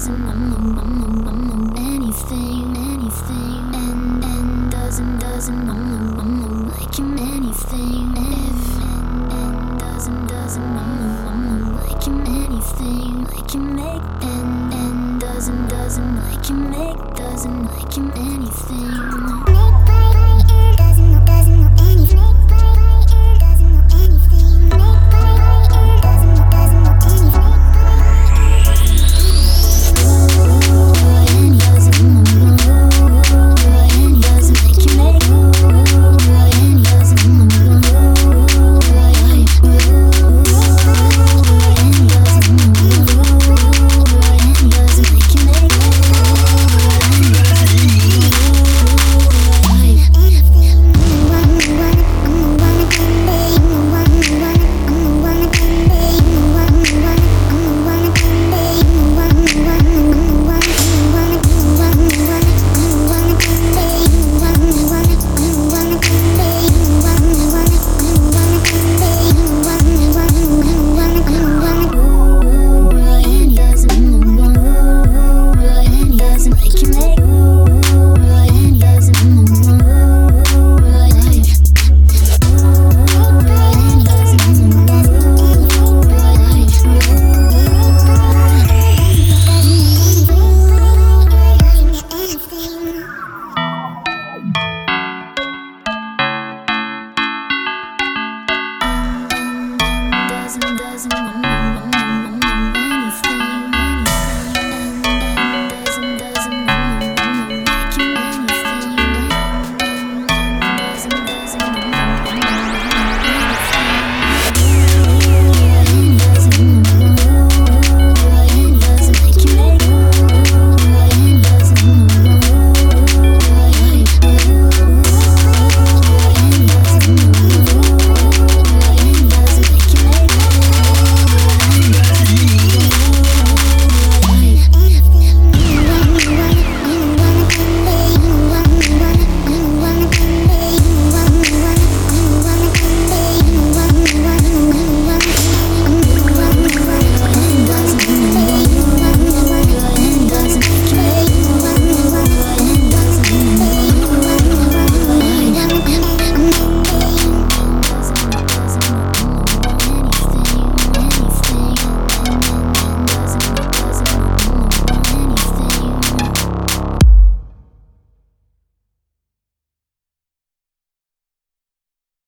doesn't anything, anything, and and doesn't doesn't like him anything, if and and doesn't doesn't like him anything, like him make and and doesn't doesn't like him make doesn't like him anything. cause no one